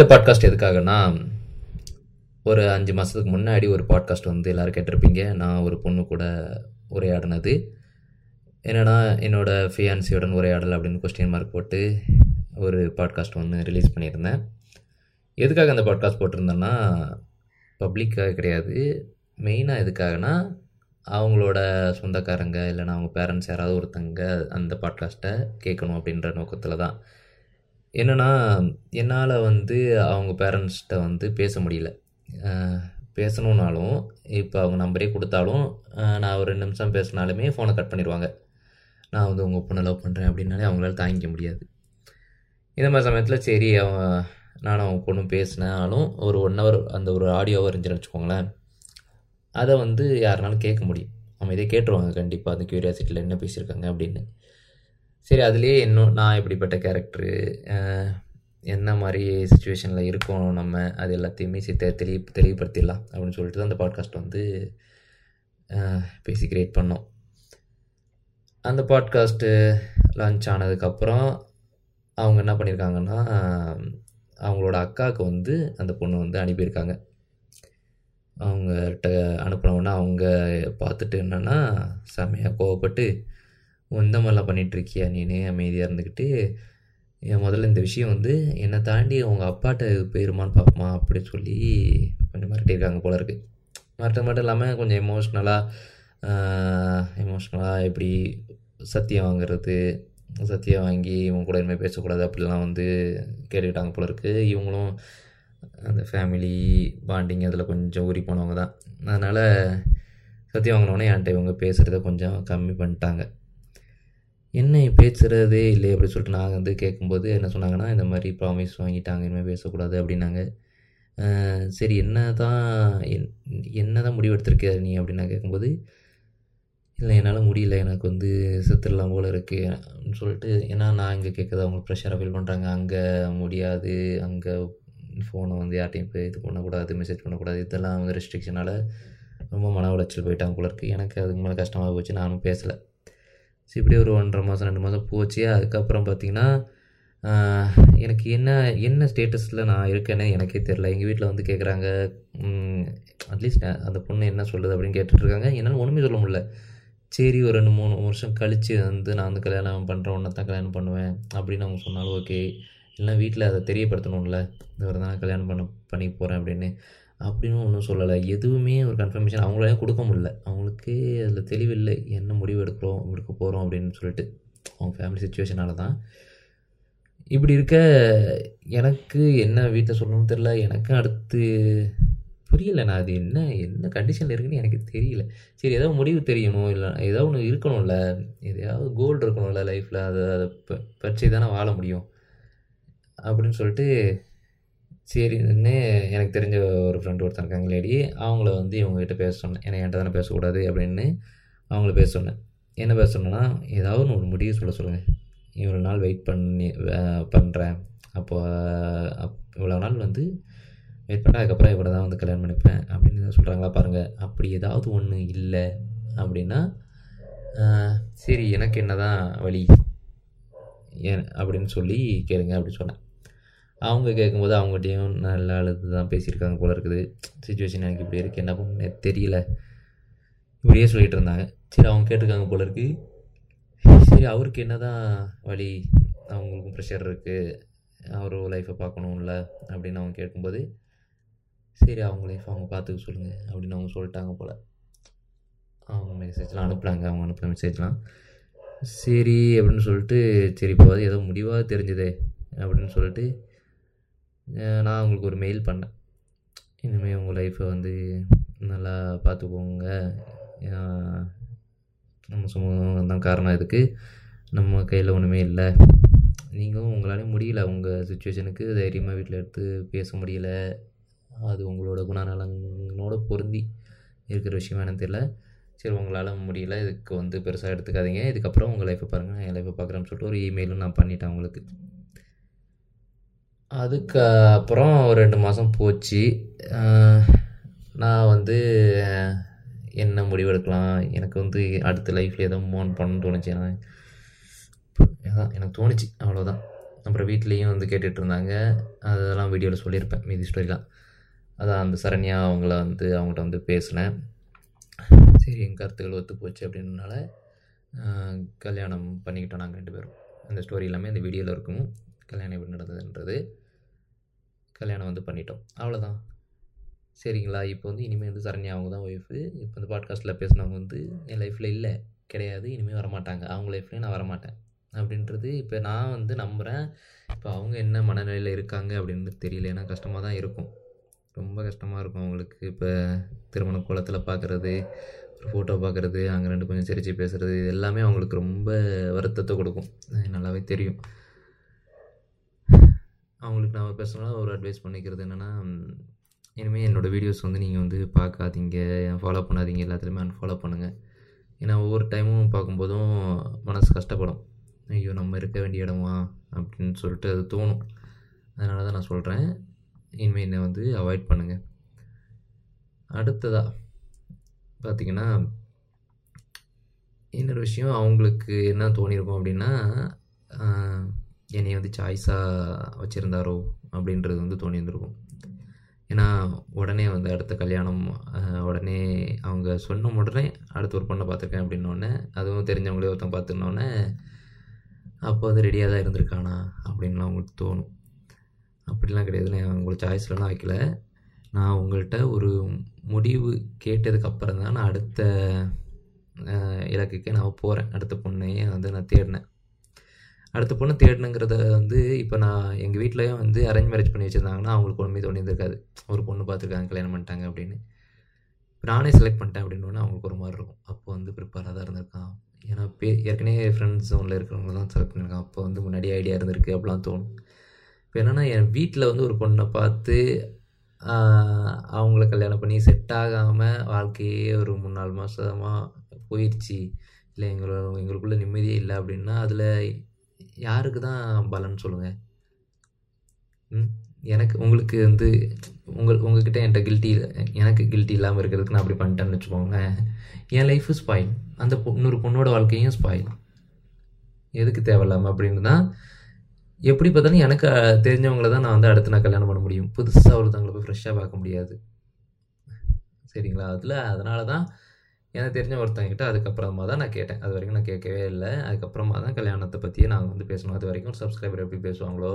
இந்த பாட்காஸ்ட் எதுக்காகனா ஒரு அஞ்சு மாதத்துக்கு முன்னாடி ஒரு பாட்காஸ்ட் வந்து எல்லோரும் கேட்டிருப்பீங்க. நான் ஒரு பொண்ணு கூட உரையாடினது. என்னென்னா என்னோட ஃபியான்சியுடன் உரையாடல் அப்படின்னு கொஸ்டின் மார்க் போட்டு ஒரு பாட்காஸ்ட் ஒன்று ரிலீஸ் பண்ணியிருந்தேன். எதுக்காக அந்த பாட்காஸ்ட் போட்டிருந்தேன்னா பப்ளிக்காக கிடையாது. மெயினாக எதுக்காகனா அவங்களோட சொந்தக்காரங்க இல்லைனா அவங்க பேரண்ட்ஸ் யாராவது ஒருத்தங்க அந்த பாட்காஸ்ட்டை கேட்கணும் அப்படின்ற நோக்கத்தில் தான். என்னென்னா என்னால் வந்து அவங்க பேரண்ட்ஸ்கிட்ட வந்து பேச முடியல. பேசணுன்னாலும் இப்போ அவங்க நம்பரே கொடுத்தாலும் நான் ஒரு ரெண்டு நிமிஷம் பேசினாலுமே ஃபோனை கட் பண்ணிடுவாங்க. நான் வந்து உங்கள் பொண்ணை லவ் பண்ணுறேன் அப்படின்னாலே அவங்களால தாங்கிக்க முடியாது. இந்த மாதிரி சமயத்தில் சரி அவன் நானும் அவங்க பொண்ணும் பேசினாலும் ஒரு ஒன் ஹவர் அந்த ஒரு ஆடியோவை இருந்துச்சுன்னு வச்சுக்கோங்களேன். அதை வந்து யாருனாலும் கேட்க முடியும். அவங்க இதை கேட்டுருவாங்க கண்டிப்பாக அந்த க்யூரியாசிட்டியில் என்ன பேசியிருக்காங்க அப்படின்னு. சரி அதுலேயே இன்னும் நான் எப்படிப்பட்ட கேரக்டரு என்ன மாதிரி சுச்சுவேஷனில் இருக்கோம் நம்ம அது எல்லாத்தையுமே சி தெளி தெளிவுபடுத்திடலாம் அப்படின்னு சொல்லிட்டு தான் அந்த பாட்காஸ்ட் வந்து பேசி கிரியேட் பண்ணோம். அந்த பாட்காஸ்ட்டு லான்ச் ஆனதுக்கப்புறம் அவங்க என்ன பண்ணியிருக்காங்கன்னா அவங்களோட அக்காவுக்கு வந்து அந்த பொண்ணு வந்து அனுப்பியிருக்காங்க. அவங்கள்ட்ட அனுப்பினவுடனே அவங்க பார்த்துட்டு என்னென்னா செம்மையாக கோவப்பட்டு இந்த மாதிரிலாம் பண்ணிகிட்ருக்கியா நீனே அமைதியாக இருந்துக்கிட்டு என் முதல்ல இந்த விஷயம் வந்து என்னை தாண்டி அவங்க அப்பாட்ட போயிருமான்னு பார்ப்போமா அப்படின்னு சொல்லி கொஞ்சம் மிரட்டியிருக்காங்க போல இருக்குது மிரட்ட மட்டும் இல்லாமல் கொஞ்சம் எமோஷ்னலாக எமோஷ்னலாக எப்படி சத்தியம் வாங்குறது? சத்தியம் வாங்கி இவங்க கூட இனிமேல் பேசக்கூடாது அப்படிலாம் வந்து கேட்டுக்கிட்டாங்க போல இருக்குது இவங்களும் அந்த ஃபேமிலி பாண்டிங் அதில் கொஞ்சம் ஊறி போனவங்க தான். அதனால் சத்தியம் வாங்கினோடனே என்கிட்ட இவங்க பேசுகிறத கொஞ்சம் கம்மி பண்ணிட்டாங்க. என்ன பேசுகிறதே இல்லை அப்படி சொல்லிட்டு நாங்கள் வந்து கேட்கும்போது என்ன சொன்னாங்கன்னா இந்த மாதிரி ப்ராமிஸ் வாங்கிட்டாங்க இனிமேல் பேசக்கூடாது அப்படின்னாங்க. சரி என்ன தான் என் என்ன தான் முடிவு நீ? அப்படின்னு நான் கேட்கும்போது இல்லை என்னால் முடியல. எனக்கு வந்து செத்துடலாம் போல இருக்குது அப்படின்னு சொல்லிட்டு ஏன்னா நான் இங்கே கேட்குறது அவங்க ப்ரெஷராக ஃபீல் பண்ணுறாங்க அங்கே முடியாது. அங்கே ஃபோனை வந்து யார்ட்டையும் போய் இது பண்ணக்கூடாது மெசேஜ் பண்ணக்கூடாது. இதெல்லாம் வந்து ரெஸ்ட்ரிக்ஷனால் ரொம்ப மன உளைச்சல் போயிட்டாங்க போல இருக்குது எனக்கு அதுக்கு மேலே கஷ்டமாக போச்சு. நானும் பேசலை. சரி இப்படியே ஒரு ஒன்றரை மாதம் ரெண்டு மாதம் போச்சு. அதுக்கப்புறம் பார்த்திங்கன்னா எனக்கு என்ன என்ன ஸ்டேட்டஸில் நான் இருக்கேன்னு எனக்கே தெரில எங்கள் வீட்டில் வந்து கேட்குறாங்க அட்லீஸ்ட் அந்த பொண்ணு என்ன சொல்லுது அப்படின்னு கேட்டுட்ருக்காங்க என்னால் ஒன்றுமே சொல்ல முடியல. சரி ஒரு ரெண்டு மூணு வருஷம் கழித்து வந்து நான் வந்து கல்யாணம் பண்ணுறேன் ஒன்றை தான் கல்யாணம் பண்ணுவேன் அப்படின்னு அவங்க சொன்னாலும் ஓகே இல்லைனா வீட்டில் அதை தெரியப்படுத்தணும்ல. இவர் தான் கல்யாணம் பண்ண பண்ணி போகிறேன் அப்படின்னு. அப்படின்னு ஒன்றும் சொல்லலை. எதுவுமே ஒரு கன்ஃபர்மேஷன் அவங்களால கொடுக்க முடியல. அவங்களுக்கு அதில் தெளிவில்லை. என்ன முடிவு எடுக்கிறோம் எடுக்க போகிறோம் அப்படின்னு சொல்லிட்டு அவங்க ஃபேமிலி சுச்சுவேஷனால தான். இப்படி இருக்க எனக்கு என்ன வீட்டில் சொல்லணும்னு தெரில எனக்கும் அடுத்து புரியல நான் அது என்ன என்ன கண்டிஷனில் இருக்குன்னு எனக்கு தெரியல. சரி ஏதாவது முடிவு தெரியணும் இல்லை ஏதாவது ஒன்று இருக்கணும்ல. எதையாவது கோல் இருக்கணும்ல லைஃப்பில் அதை அதை ப- பற்றி தானே வாழ முடியும். அப்படின்னு சொல்லிட்டு சரின்னு எனக்கு தெரிஞ்ச ஒரு ஃப்ரெண்டு ஒருத்தன் இருக்காங்க லேடி அவங்கள வந்து இவங்ககிட்ட பேச சொன்னேன். ஏன்னா என்கிட்ட தானே பேசக்கூடாது அப்படின்னு அவங்கள பேச சொன்னேன். என்ன பேச சொன்னேன்னா ஏதாவது ஒன்று ஒரு முடிவு சொல்ல சொல்லுங்கள் இவ்வளோ நாள் வெயிட் பண்ணி பண்ணுறேன் அப்போ அப் இவ்வளோ நாள் வந்து வெயிட் பண்ண அதுக்கப்புறம் இவ்வளோ தான் வந்து கல்யாணம் பண்ணிப்பேன் அப்படின்னு சொல்கிறாங்களா பாருங்கள் அப்படி ஏதாவது ஒன்று இல்லை அப்படின்னா சரி எனக்கு என்ன தான் வழி ஏன் அப்படின்னு சொல்லி கேளுங்க அப்படி சொன்னேன். அவங்க கேட்கும்போது அவங்ககிட்டயும் நல்ல அழுது தான் பேசியிருக்காங்க போல இருக்குது. சுச்சுவேஷன் எனக்கு இப்படி இருக்குது என்ன பண்ண தெரியல. இப்படியே சொல்லிகிட்டு இருந்தாங்க. சரி அவங்க கேட்டிருக்காங்க போல இருக்குது சரி அவருக்கு என்ன தான் வழி அவங்களுக்கும் ப்ரெஷர் இருக்குது அவர் லைஃப்பை பார்க்கணும்ல அப்படின்னு அவங்க கேட்கும்போது சரி அவங்க லைஃப் அவங்க பார்த்துக்க சொல்லுங்கள் அப்படின்னு அவங்க சொல்லிட்டாங்க போல். அவங்க மெசேஜ்லாம் அனுப்புகிறாங்க அவங்க அனுப்புகிற மெசேஜ்லாம் சரி அப்படின்னு சொல்லிட்டு சரி இப்போ ஏதோ முடிவாக தெரிஞ்சுதே அப்படின்னு சொல்லிட்டு நான் அவங்களுக்கு ஒரு மெயில் பண்ணேன். இனிமேல் உங்கள் லைஃப்பை வந்து நல்லா பார்த்துக்கோங்க. நம்ம சமூகம் தான் காரணம் இதுக்கு. நம்ம கையில் ஒன்றுமே இல்லை. நீங்களும் உங்களால் முடியல. உங்கள் சுச்சுவேஷனுக்கு தைரியமாக வீட்டில் எடுத்து பேச முடியல. அது உங்களோட குணநலனோட பொருந்தி இருக்கிற விஷயம் என்னன்னு தெரியல. சரி உங்களால் முடியல. இதுக்கு வந்து பெருசாக எடுத்துக்காதீங்க. இதுக்கப்புறம் உங்கள் லைஃப்பை பாருங்கள் நான் என் லைஃப்பை பார்க்குறேன்னு சொல்லிட்டு ஒரு இமெயிலும் நான் பண்ணிட்டேன் அவங்களுக்கு அதுக்கப்புறம் ஒரு ரெண்டு மாதம் போச்சு. நான் வந்து என்ன முடிவெடுக்கலாம்? எனக்கு வந்து அடுத்த லைஃப்பில் எதோ மூவ் பண்ணணும்னு தோணுச்சு. நான் அதான் எனக்கு தோணுச்சு. அவ்வளோதான் அப்புறம் வீட்லேயும் வந்து கேட்டுட்டு இருந்தாங்க. அதெல்லாம் வீடியோவில் சொல்லியிருப்பேன். மீதி ஸ்டோரிலாம் அதான் அந்த சரண்யா அவங்கள வந்து அவங்கள்ட்ட வந்து பேசினேன். சரி என் கருத்துக்கள் ஒத்து போச்சு அப்படின்றனால கல்யாணம் பண்ணிக்கிட்டோம் நாங்கள் ரெண்டு பேரும். அந்த ஸ்டோரி எல்லாமே அந்த வீடியோவில் இருக்கும். கல்யாணம் எப்படி நடந்ததுன்றது. கல்யாணம் வந்து பண்ணிட்டோம். அவ்வளோதான் சரிங்களா? இப்போ வந்து இனிமேல் வந்து சரண்யா அவங்க தான் ஒய்ஃபு இப்போ இந்த பாட்காஸ்ட்டில் பேசினவங்க வந்து என் லைஃப்பில் இல்லை. கிடையாது. இனிமேல் வரமாட்டாங்க. அவங்க லைஃப்லேயும் நான் வரமாட்டேன். அப்படின்றது இப்போ நான் வந்து நம்புகிறேன் இப்போ அவங்க என்ன மனநிலையில் இருக்காங்க அப்படின்னு தெரியல. ஏன்னா கஷ்டமாக தான் இருக்கும். ரொம்ப கஷ்டமாக இருக்கும் அவங்களுக்கு. இப்போ திருமண கோலத்தில் பார்க்குறது ஒரு ஃபோட்டோ பார்க்குறது அங்கே ரெண்டு கொஞ்சம் சிரித்து பேசுகிறது இது எல்லாமே அவங்களுக்கு ரொம்ப வருத்தத்தை கொடுக்கும். நல்லாவே தெரியும். அவங்களுக்கு நான் பர்சனலாக ஒரு அட்வைஸ் பண்ணிக்கிறது என்னென்னா இனிமேல் என்னோடய வீடியோஸ் வந்து நீங்கள் வந்து பார்க்காதீங்க ஃபாலோ பண்ணாதீங்க எல்லாத்துலேயுமே அன்ஃபாலோ பண்ணுங்கள் ஏன்னா ஒவ்வொரு டைமும் பார்க்கும்போதும் மனசு கஷ்டப்படும். ஐயோ நம்ம இருக்க வேண்டிய இடமா? அப்படின்னு சொல்லிட்டு அது தோணும். அதனால தான் நான் சொல்கிறேன் இனிமேல் என்னை வந்து அவாய்ட் பண்ணுங்கள் அடுத்ததாக பார்த்திங்கன்னா இன்னொரு விஷயம் அவங்களுக்கு என்ன தோணியிருக்கும் அப்படின்னா என்னை வந்து சாய்ஸாக வச்சுருந்தாரோ அப்படின்றது வந்து தோணியிருந்திருக்கும். ஏன்னா உடனே வந்து அடுத்த கல்யாணம் உடனே அவங்க சொன்ன உடனே அடுத்த ஒரு பொண்ணை பார்த்துருக்கேன் அப்படின்னோடனே அதுவும் தெரிஞ்சவங்களே ஒருத்தன் பார்த்துருந்தோடனே அப்போ வந்து ரெடியாக தான் இருந்திருக்கானா அப்படின்லாம் அவங்களுக்கு தோணும். அப்படிலாம் கிடையாது. நான் உங்களுக்கு சாய்ஸ்லலாம் வைக்கல. நான் உங்கள்கிட்ட ஒரு முடிவு கேட்டதுக்கப்புறம் தான் நான் அடுத்த இலக்குக்கு இலக்குக்கே நான் போகிறேன் அடுத்த பொண்ணையே வந்து நான் தேடினேன். அடுத்த பொண்ணு தேடணுங்கிறத வந்து இப்போ நான் எங்கள் வீட்டிலையும் வந்து அரேஞ்ச் மேரேஜ் பண்ணி வச்சுருந்தாங்கன்னா அவங்களுக்கு ஒன்றுமே தோணியிருந்திருக்காது. ஒரு பொண்ணு பார்த்துருக்காங்க கல்யாணம் பண்ணிட்டாங்க அப்படின்னு. நானே செலக்ட் பண்ணிட்டேன் அப்படின்னு அவங்களுக்கு ஒரு மாதிரி இருக்கும். அப்போ வந்து ப்ரிப்பேராக தான் இருந்திருக்கான். ஏன்னா பே ஏற்கனவே ஃப்ரெண்ட்ஸ் ஜோனில் இருக்கிறவங்க தான் செலக்ட் பண்ணியிருக்கான். அப்போ வந்து முன்னாடி ஐடியா இருந்திருக்கு அப்படிலாம் தோணும். இப்போ என்னென்னா என் வீட்டில் வந்து ஒரு பொண்ணை பார்த்து அவங்கள கல்யாணம் பண்ணி செட் ஆகாமல் வாழ்க்கையே ஒரு மூணு நாலு மாதமாக போயிடுச்சு இல்லை எங்களோட எங்களுக்குள்ளே நிம்மதியே இல்லை அப்படின்னா அதில் யாருக்கு தான் பலன் சொல்லுங்கள் ம்? எனக்கு உங்களுக்கு வந்து உங்கள் உங்ககிட்ட என்கிட்ட கில்ட்டி எனக்கு கில்ட்டி இல்லாமல் இருக்கிறதுக்கு நான் அப்படி பண்ணிட்டேன்னு வச்சுக்கோங்களேன். என் லைஃபு ஸ்பாயில் அந்த பொ- இன்னொரு பொண்ணோட வாழ்க்கையும் ஸ்பாயில் எதுக்கு தேவையில்லாமல் அப்படின்னு தான் எப்படி பார்த்தாலும் எனக்கு தெரிஞ்சவங்கள தான் நான் வந்து அடுத்து நான் கல்யாணம் பண்ண முடியும். புதுசாக ஒருத்தவங்களை போய் ஃப்ரெஷ்ஷாக பார்க்க முடியாது. சரிங்களா? அதில் அதனால தான் எனக்கு தெரிஞ்ச ஒருத்தங்கிட்ட அதுக்கப்புறமா தான் நான் கேட்டேன். அது வரைக்கும் நான் கேட்கவே இல்லை. அதுக்கப்புறமா தான் கல்யாணத்தை பற்றியே நாங்கள் வந்து பேசணும். அது வரைக்கும் சப்ஸ்கிரைபர் எப்படி பேசுவாங்களோ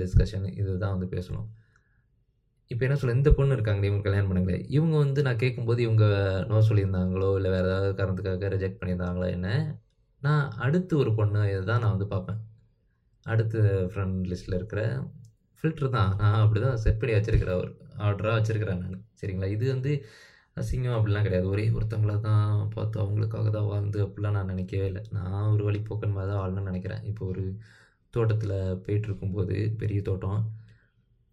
டிஸ்கஷன் இதுதான் வந்து பேசணும். இப்போ என்ன சொல்ல இந்த பொண்ணு இருக்காங்களே இவங்க கல்யாணம் பண்ணுங்களே. இவங்க வந்து நான் கேட்கும்போது இவங்க நோ சொல்லியிருந்தாங்களோ இல்லை வேறு ஏதாவது காரணத்துக்காக ரிஜெக்ட் பண்ணியிருந்தாங்களோ என்ன நான் அடுத்து ஒரு பொண்ணு இதுதான் நான் வந்து பார்ப்பேன். அடுத்து ஃப்ரெண்ட் லிஸ்ட்டில் இருக்கிற ஃபில்ட்ரு தான். நான் அப்படி தான் செட் பண்ணி வச்சிருக்கிறேன் ஒரு ஆர்டராக வச்சுருக்கிறேன் நான். சரிங்களா? இது வந்து அசிங்கம் அப்படிலாம் கிடையாது. ஒரே ஒருத்தவங்கள தான் பார்த்து அவங்களுக்காக தான் வாழ்ந்து அப்படிலாம் நான் நினைக்கவே இல்லை. நான் ஒரு வழிப்போக்கன் மாதிரி தான் வாழணும்னு நினைக்கிறேன். இப்போ ஒரு தோட்டத்தில் போயிட்டு இருக்கும்போது பெரிய தோட்டம்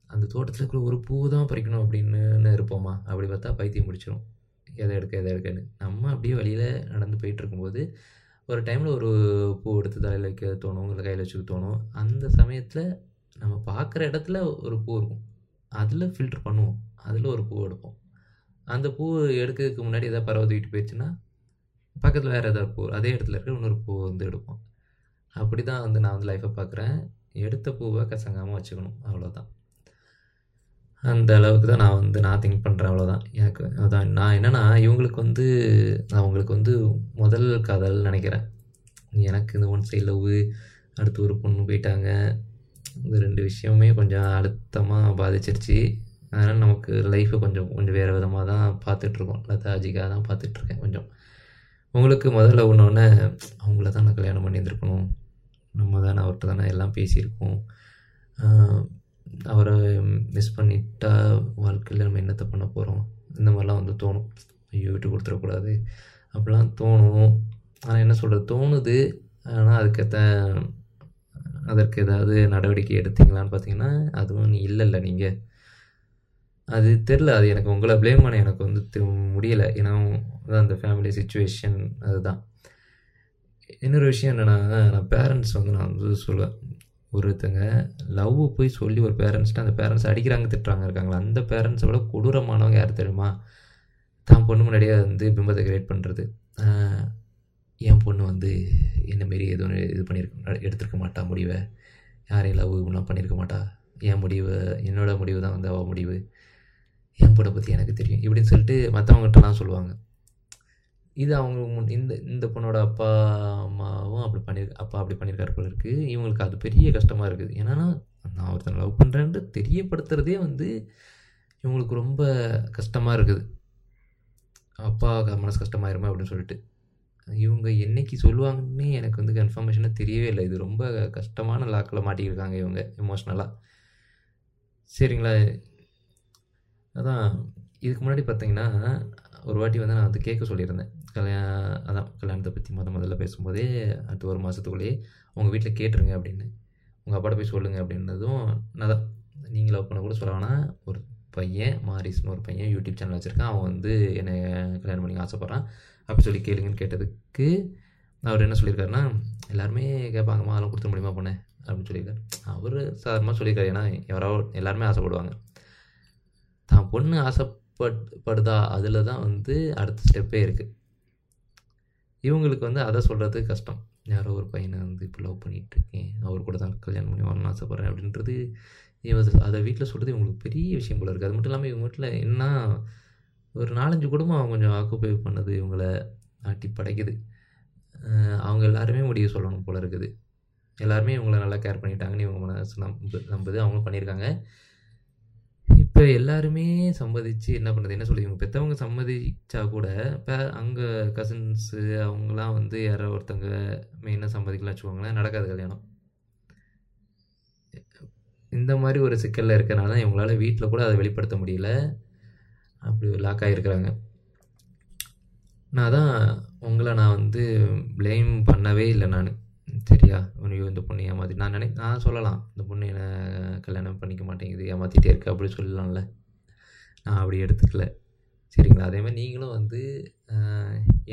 அந்த தோட்டத்தில் இருக்கிற ஒரு பூ தான் பறிக்கணும் அப்படின்னு இருப்போமா? அப்படி பார்த்தா பைத்தியம் பிடிச்சிரும். எதை எடுக்க எதை எடுக்கன்னு. நம்ம அப்படியே வழியில் நடந்து போயிட்டு இருக்கும்போது ஒரு டைமில் ஒரு பூ எடுத்து தலையில் வைக்க தோணும் இல்லை கையில் வச்சுக்க தோணும். அந்த சமயத்தில் நம்ம பார்க்குற இடத்துல ஒரு பூ இருக்கும். அதில் ஃபில்டர் பண்ணுவோம். அதில் ஒரு பூ எடுப்போம். அந்த பூ எடுக்கிறதுக்கு முன்னாடி எதாவது பறவை தூக்கிட்டு போயிடுச்சுன்னா பக்கத்தில் வேறு ஏதாவது பூ அதே இடத்துல இருக்கிற இன்னொரு பூ வந்து எடுப்போம். அப்படி தான் வந்து நான் வந்து லைஃப்பை பார்க்குறேன் எடுத்த பூவை கசங்காமல் வச்சுக்கணும் அவ்வளோதான் அந்த அளவுக்கு தான் நான் வந்து நான் திங்க் பண்ணுறேன் அவ்வளோதான் எனக்கு அதான் நான் என்னென்னா இவங்களுக்கு வந்து நான் உங்களுக்கு வந்து முதல் கதல் நினைக்கிறேன். எனக்கு இந்த ஒன் சைட் லவ் அடுத்து ஒரு பொண்ணு போயிட்டாங்க. இந்த ரெண்டு விஷயமுமே கொஞ்சம் அழுத்தமாக பாதிச்சிருச்சு. அதனால் நமக்கு லைஃப்பை கொஞ்சம் கொஞ்சம் வேறு விதமாக தான் பார்த்துட்ருக்கோம். லதாஜிக்காக தான் பார்த்துட்ருக்கேன் கொஞ்சம். உங்களுக்கு முதல்ல ஒன்றோடனே அவங்கள தான் நான் கல்யாணம் பண்ணியிருந்துருக்கணும் நம்ம தானே அவர்கிட்ட தானே எல்லாம் பேசியிருக்கோம். அவரை மிஸ் பண்ணிட்டா வாழ்க்கையில் நம்ம என்னத்தை பண்ண போகிறோம் இந்த மாதிரிலாம் வந்து தோணும். ஐயோ விட்டு கொடுத்துடக்கூடாது. அப்படிலாம் தோணும். ஆனால் என்ன சொல்கிறது தோணுது. ஆனால் அதுக்கேற்ற அதற்கு ஏதாவது நடவடிக்கை எடுத்தீங்களான்னு பார்த்தீங்கன்னா அதுவும் இல்லைல்ல நீங்கள் அது தெரில அது எனக்கு உங்களை ப்ளேம் பண்ண எனக்கு வந்து முடியலை. ஏன்னா அதான் அந்த ஃபேமிலி சுச்சுவேஷன் அதுதான். இன்னொரு விஷயம் என்னென்னா நான் பேரண்ட்ஸ் வந்து நான் வந்து சொல்லுவேன். ஒருத்தங்க லவ் போய் சொல்லி ஒரு பேரண்ட்ஸ்ட்டு அந்த பேரண்ட்ஸ் அடிக்கிறாங்க திட்டுறாங்க இருக்காங்களா அந்த பேரண்ட்ஸை விட கொடூரமானவங்க யார் தெரியுமா? தான் பொண்ணு முன்னாடியே வந்து பிம்பத்தை கிரியேட் பண்ணுறது என் பொண்ணு வந்து என்ன மாரி எதுவும் இது பண்ணியிருக்க எடுத்திருக்க மாட்டா முடிவை. யாரையும் லவ் இப்படிலாம் பண்ணியிருக்க மாட்டா. என் முடிவு என்னோட முடிவு தான் வந்து அவள் முடிவு. என் பொண்ணை பற்றி எனக்கு தெரியும். இப்படின்னு சொல்லிட்டு மற்றவங்ககிட்டலாம் சொல்லுவாங்க. இது அவங்க முன் இந்த இந்த பொண்ணோட அப்பா அம்மாவும் அப்படி பண்ணியிரு அப்பா அப்படி பண்ணியிருக்காரு போல இருக்குது இவங்களுக்கு அது பெரிய கஷ்டமாக இருக்குது. ஏன்னா நான் ஒருத்தனை லவ் பண்ணுறேன்ட்டு தெரியப்படுத்துறதே வந்து இவங்களுக்கு ரொம்ப கஷ்டமாக இருக்குது. அப்பா மனசு கஷ்டமாயிருமா அப்படின்னு சொல்லிட்டு. இவங்க என்னைக்கு சொல்லுவாங்கன்னு எனக்கு வந்து கன்ஃபர்மேஷனாக தெரியவே இல்லை. இது ரொம்ப கஷ்டமான லாக்கில் மாட்டிக்கிருக்காங்க இவங்க எமோஷ்னலாக சரிங்களா? அதான் இதுக்கு முன்னாடி பார்த்தீங்கன்னா ஒரு வாட்டி வந்து நான் வந்து கேட்க சொல்லியிருந்தேன். கல்யாணம் அதான் கல்யாணத்தை பற்றி முத முதல்ல பேசும்போதே அடுத்த ஒரு மாதத்துக்குள்ளேயே உங்கள் வீட்டில் கேட்டுருங்க அப்படின்னு. உங்கள் அப்பாட்ட போய் சொல்லுங்கள் அப்படின்னதும் நான் தான் நீங்கள் லவ் பண்ண கூட சொல்ல ஒரு பையன் மாரிஸ்னு ஒரு பையன் யூடியூப் சேனல் வச்சுருக்கான். அவன் வந்து என்னை கல்யாணம் பண்ணி ஆசைப்பட்றான். அப்படி சொல்லி கேளுங்கன்னு கேட்டதுக்கு அவர் என்ன சொல்லியிருக்காருன்னா எல்லாருமே கேட்பாங்கம்மா அதெல்லாம் கொடுத்துட முடியுமா பொண்ணு? அப்படின்னு சொல்லியிருக்காரு. அவர் சாதாரணமாக சொல்லியிருக்காரு. ஏன்னா யாராவது எல்லாருமே ஆசைப்படுவாங்க. பொண்ணு ஆசைப்படுதா அதில் தான் வந்து அடுத்த ஸ்டெப்பே இருக்குது இவங்களுக்கு வந்து அதை சொல்கிறது கஷ்டம். யாரோ ஒரு பையனை வந்து இப்போ லவ் பண்ணிகிட்ருக்கேன் அவர் கூட தான் கல்யாணம் பண்ணி வரணும்னு ஆசைப்பட்றேன் அப்படின்றது இவங்க அதை வீட்டில் சொல்கிறது இவங்களுக்கு பெரிய விஷயம் போல இருக்குது அது மட்டும் இல்லாமல் இவங்க வீட்டில் என்ன ஒரு நாலஞ்சு குடும்பம் அவங்க கொஞ்சம் ஆக்குப்பை பண்ணது இவங்கள ஆட்டி படைக்குது. அவங்க எல்லாருமே முடிவு சொல்லணும் போல இருக்குது. எல்லாருமே இவங்கள நல்லா கேர் பண்ணிட்டாங்கன்னு இவங்க மனசு நம்பு நம்புது. அவங்களும் பண்ணியிருக்காங்க. இப்போ எல்லாருமே சம்மதிச்சு என்ன பண்ணுறது என்ன சொல்லி இவங்க பெற்றவங்க சம்மதிச்சா கூட இப்போ அங்கே கசின்ஸு அவங்களாம் வந்து யாரோ ஒருத்தங்க மெயினாக சம்மதிக்கலாம் வச்சுக்கோங்களேன் நடக்காது கல்யாணம். இந்த மாதிரி ஒரு சிக்கலில் இருக்கிறனால தான் இவங்களால வீட்டில் கூட அதை வெளிப்படுத்த முடியல. அப்படி ஒரு லாக் ஆகிருக்கிறாங்க நான் தான் உங்களை நான் வந்து ப்ளேம் பண்ணவே இல்லை நான். சரியா? ஐயோ இந்த பொண்ணு ஏமாற்றி நான் நினை நான் சொல்லலாம். இந்த பொண்ணு என்னை கல்யாணம் பண்ணிக்க மாட்டேங்குது ஏமாற்றிட்டே இருக்கு அப்படி சொல்லலாம்ல. நான் அப்படி எடுத்துக்கல. சரிங்களா? அதே மாதிரி நீங்களும் வந்து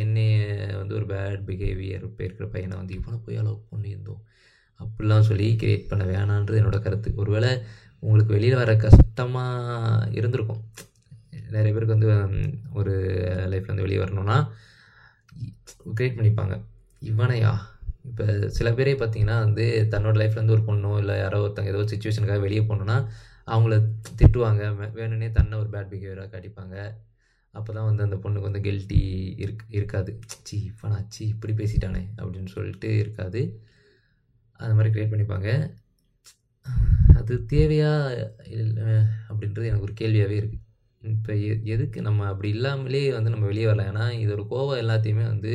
என்னைய வந்து ஒரு பேட் பிஹேவியர் இப்போ இருக்கிற பையனை வந்து இவனை போய் அளவு பண்ணியிருந்தோம். அப்படிலாம் சொல்லி கிரியேட் பண்ண வேணான்றது என்னோடய கருத்து. ஒருவேளை உங்களுக்கு வெளியில் வர கஷ்டமாக இருந்திருக்கும். நிறைய பேருக்கு வந்து ஒரு லைஃப்லேருந்து வந்து வெளியே வரணும்னா கிரியேட் பண்ணிப்பாங்க. இவனையா? இப்போ சில பேரே பார்த்தீங்கன்னா வந்து தன்னோட லைஃப்லேருந்து ஒரு பொண்ணோ இல்லை யாரோ ஒருத்தங்க ஏதோ சுச்சுவேஷனுக்காக வெளியே போகணுன்னா அவங்கள திட்டுவாங்க. வேணும்னே தன்னை ஒரு பேட் பிஹேவியராக காட்டிப்பாங்க. அப்போ தான் வந்து அந்த பொண்ணுக்கு வந்து கில்ட்டி இருக் இருக்காது. சி நான் சி இப்படி பேசிட்டானே அப்படின்னு சொல்லிட்டு இருக்காது. அது மாதிரி க்ரியேட் பண்ணிப்பாங்க. அது தேவையா இல்லை அப்படின்றது எனக்கு ஒரு கேள்வியாகவே இருக்குது இப்போ எ எதுக்கு நம்ம அப்படி இல்லாமலே வந்து நம்ம வெளியே வரலாம்? ஏன்னா இது ஒரு கோவம் எல்லாத்தையுமே வந்து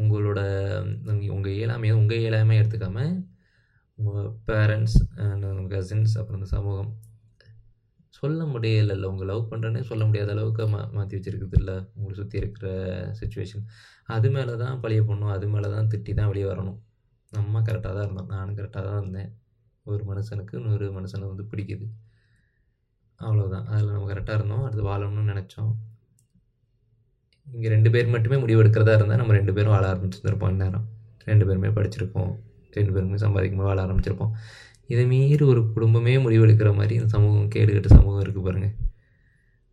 உங்களோட உங்கள் இயலாமையை உங்கள் இயலாமையை எடுத்துக்காமல் உங்கள் பேரண்ட்ஸ் அண்ட் கசின்ஸ் அப்புறம் இந்த சமூகம் சொல்ல முடியலைல்ல. உங்கள் லவ் பண்ணுறேன்னே சொல்ல முடியாத அளவுக்கு மா மாற்றி வச்சுருக்குது இல்லை உங்களை சுற்றி இருக்கிற சுச்சுவேஷன் அது மேலே தான் பழிய போடணும். அது மேலே தான் திட்டி தான் வெளியே வரணும். நம்ம கரெக்டாக தான் இருந்தோம். நானும் கரெக்டாக தான் இருந்தேன். ஒரு மனுஷனுக்கு இன்னொரு மனுஷனை வந்து பிடிக்குது. அவ்வளோதான் அதில் நம்ம கரெக்டாக இருந்தோம். அடுத்து வாழணும்னு நினச்சோம். இங்கே ரெண்டு பேர் மட்டுமே முடிவு எடுக்கிறதா இருந்தால் நம்ம ரெண்டு பேரும் வாழ ஆரம்பிச்சிருந்துருப்போம் நேரம் ரெண்டு பேருமே படிச்சிருப்போம். ரெண்டு பேருமே சம்பாதிக்கும் போது வாழ ஆரம்பிச்சிருப்போம். இதை மீறி ஒரு குடும்பமே முடிவு எடுக்கிற மாதிரி இந்த சமூகம் கேடுகட்ட சமூகம் இருக்குது பாருங்கள்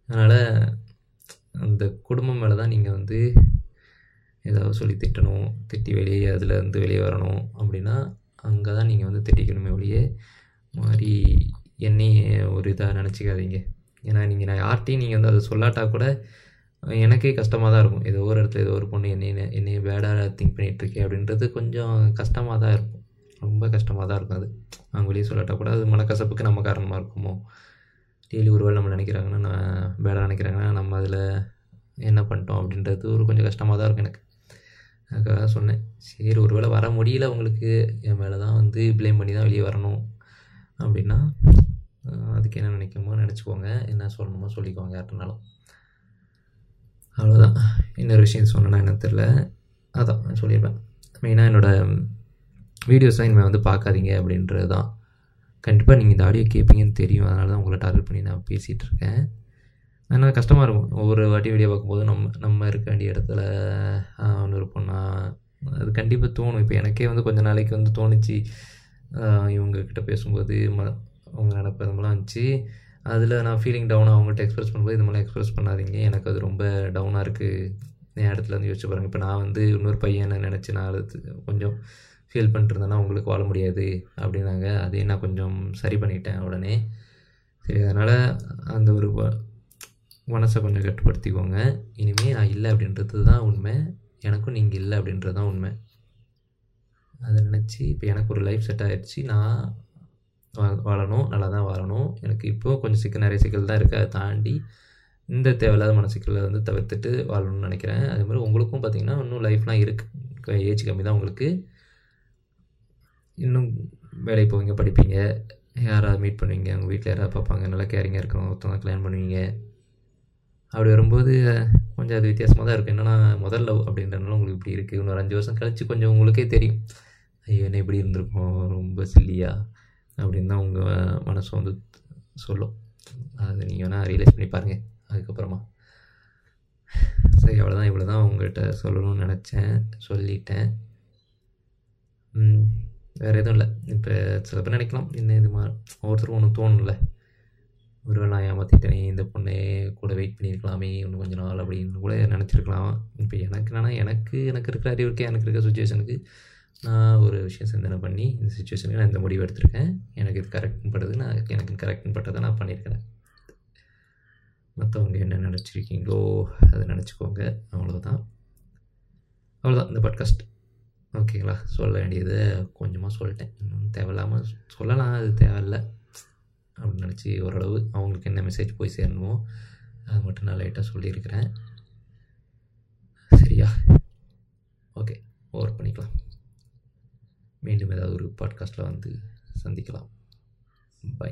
அதனால் அந்த குடும்பம் மேலே தான் நீங்கள் வந்து ஏதாவது சொல்லி திட்டணும் திட்டி வெளியே அதில் இருந்து வெளியே வரணும் அப்படின்னா அங்கே தான் நீங்கள் வந்து திட்டிக்கணுமே ஒழிய மாதிரி என்னையே ஒரு இதாக நினச்சிக்காதீங்க. ஏன்னா நீங்கள் நான் யார்கிட்டையும் நீங்கள் வந்து அதை சொல்லாட்டா கூட எனக்கே கஷ்டமாக தான் இருக்கும். ஏதோ ஒரு இடத்துல ஏதோ ஒரு பொண்ணு என்னை என்னை பேடாக திங்க் பண்ணிகிட்ருக்கே அப்படின்றது கொஞ்சம் கஷ்டமாக தான் இருக்கும். ரொம்ப கஷ்டமாக தான் இருக்கும் அது. அவங்க வெளியே சொல்லாட்டா கூட அது மனக்கசப்புக்கு நம்ம காரணமாக இருக்குமோ? டெய்லி ஒரு வேளை நம்ம நினைக்கிறாங்கன்னா நான் பேடாக நினைக்கிறாங்கன்னா நம்ம அதில் என்ன பண்ணிட்டோம் அப்படின்றது ஒரு கொஞ்சம் கஷ்டமாக தான் இருக்கும் எனக்கு. அதுக்காக சொன்னேன். சரி ஒரு வேளை வர முடியல உங்களுக்கு. என் மேலே தான் வந்து ப்ளேம் பண்ணி தான் வெளியே வரணும். அப்படின்னா அதுக்கு என்ன நினைக்கணுமோ நினச்சிக்கோங்க. என்ன சொல்லணுமோ சொல்லிக்கோங்க யார்ட்டனாலும் அவ்வளோதான் இன்னொரு விஷயம் சொன்னேன்னா என்ன தெரில அதான் சொல்லியிருப்பேன் மெயினாக என்னோடய வீடியோஸ்லாம் இனிமேல் வந்து பார்க்காதீங்க அப்படின்றது தான். கண்டிப்பாக நீங்கள் இந்த ஆடியோ கேட்பீங்கன்னு தெரியும். அதனால தான் உங்களை டார்கெட் பண்ணி நான் பேசிகிட்டு இருக்கேன். ஆனால் கஷ்டமாக இருக்கும். ஒவ்வொரு வாட்டி வீடியோ பார்க்கும்போது நம்ம நம்ம இருக்க வேண்டிய இடத்துல ஒன்று இருப்போம்னா அது கண்டிப்பாக தோணும். இப்போ எனக்கே வந்து கொஞ்ச நாளைக்கு வந்து தோணுச்சு. இவங்கக்கிட்ட பேசும்போது ம அவங்க நினப்பு இருந்துச்சு அதில் நான் ஃபீலிங் டவுன் அவங்கள்ட்ட எக்ஸ்ப்ரெஸ் பண்ணும்போது இது மாதிரிலாம் எக்ஸ்ப்ரெஸ் பண்ணாதீங்க. எனக்கு அது ரொம்ப டவுனாக இருக்குது என் இடத்துல வந்து யோசிச்சு பாருங்கள் இப்போ நான் வந்து இன்னொரு பையனை நினச்சி நான் அது கொஞ்சம் ஃபீல் பண்ணிட்டுருந்தேன்னா உங்களுக்கு வாழ முடியாது. அப்படின்னாங்க. அதையும் நான் கொஞ்சம் சரி பண்ணிட்டேன் உடனே. சரி அதனால் அந்த ஒரு மனசை கொஞ்சம் கட்டுப்படுத்திக்கோங்க. இனிமேல் நான் இல்லை அப்படின்றது தான் உண்மை. எனக்கும் நீங்கள் இல்லை அப்படின்றது தான் உண்மை. அதை நினச்சி இப்போ எனக்கு ஒரு லைஃப் செட் ஆகிடுச்சு நான் வா- வாழணும் நல்லா தான் வாழணும். எனக்கு இப்போது கொஞ்சம் சிக்கல் நிறைய சிக்கல் தான் இருக்குது அதை தாண்டி இந்த தேவையில்லாத மனசிக்கலை வந்து தவிர்த்துட்டு வாழணும்னு நினைக்கிறேன். அதே மாதிரி உங்களுக்கும் பார்த்தீங்கன்னா இன்னும் லைஃப்லாம் இருக்குது ஏஜ் கம்மி தான் உங்களுக்கு. இன்னும் வேலைக்கு போவீங்க படிப்பீங்க. யாராவது மீட் பண்ணுவீங்க உங்கள் வீட்டில் யாராவது பார்ப்பாங்க. நல்லா கேரிங்காக இருக்கணும். ஒருத்தவங்க கல்யாணம் பண்ணுவீங்க. அப்படி வரும்போது கொஞ்சம் அது வித்தியாசமாக தான் இருக்கும். என்னென்னா முதல்ல அப்படின்றனால உங்களுக்கு இப்படி இருக்குது இன்னொரு அஞ்சு வருஷம் கழித்து கொஞ்சம் உங்களுக்கே தெரியும். ஐயோ என்ன இப்படி இருந்திருக்கோம்? ரொம்ப சில்லியாக அப்படின்னு தான் உங்கள் மனசு வந்து சொல்லும். அது நீங்கள் வேணால் ரியலைஸ் பண்ணி பாருங்கள் அதுக்கப்புறமா. சரி அவ்வளோதான் இவ்வளோ தான் உங்கள்கிட்ட சொல்லணும்னு நினச்சேன். சொல்லிட்டேன். வேறு எதுவும் இல்லை. இப்போ சில பேர் நினைக்கலாம். என்ன இது மாதிரி ஒவ்வொருத்தருக்கும் ஒன்று தோணும்ல. ஒருவேளை நான் ஏமாற்றிட்டேனே இந்த பொண்ணே கூட வெயிட் பண்ணியிருக்கலாமே இன்னும் கொஞ்ச நாள் அப்படின்னு கூட நினச்சிருக்கலாம். இப்போ எனக்கு என்னன்னா எனக்கு எனக்கு இருக்கிற அறிவுக்கு எனக்கு இருக்கிற சுச்சுவேஷனுக்கு நான் ஒரு விஷயம் சிந்தனை பண்ணி இந்த சுச்சுவேஷனுக்கு நான் இந்த முடிவு எடுத்திருக்கேன். எனக்கு இது கரெக்ட்னு படுது நான் எனக்கு கரெக்ட்னு பட்டதை நான் பண்ணியிருக்கிறேன். மற்றவங்க என்ன நினச்சிருக்கீங்களோ அதை நினச்சிக்கோங்க. அவ்வளோதான் அவ்வளோதான் இந்த பாட்காஸ்ட் ஓகேங்களா சொல்ல வேண்டியதை கொஞ்சமாக சொல்லிட்டேன். இன்னும் தேவையில்லாமல் சொல்லலாம். அது தேவையில்லை. அப்படின்னு நினச்சி ஓரளவு அவங்களுக்கு என்ன மெசேஜ் போய் சேரணுமோ அது மட்டும் நான் லைட்டாக சொல்லியிருக்கிறேன். சரியா? ஓகே ஓவர் பண்ணிக்கலாம். மீண்டும் ஏதாவது ஒரு பாட்காஸ்ட்டில் வந்து சந்திக்கலாம். பை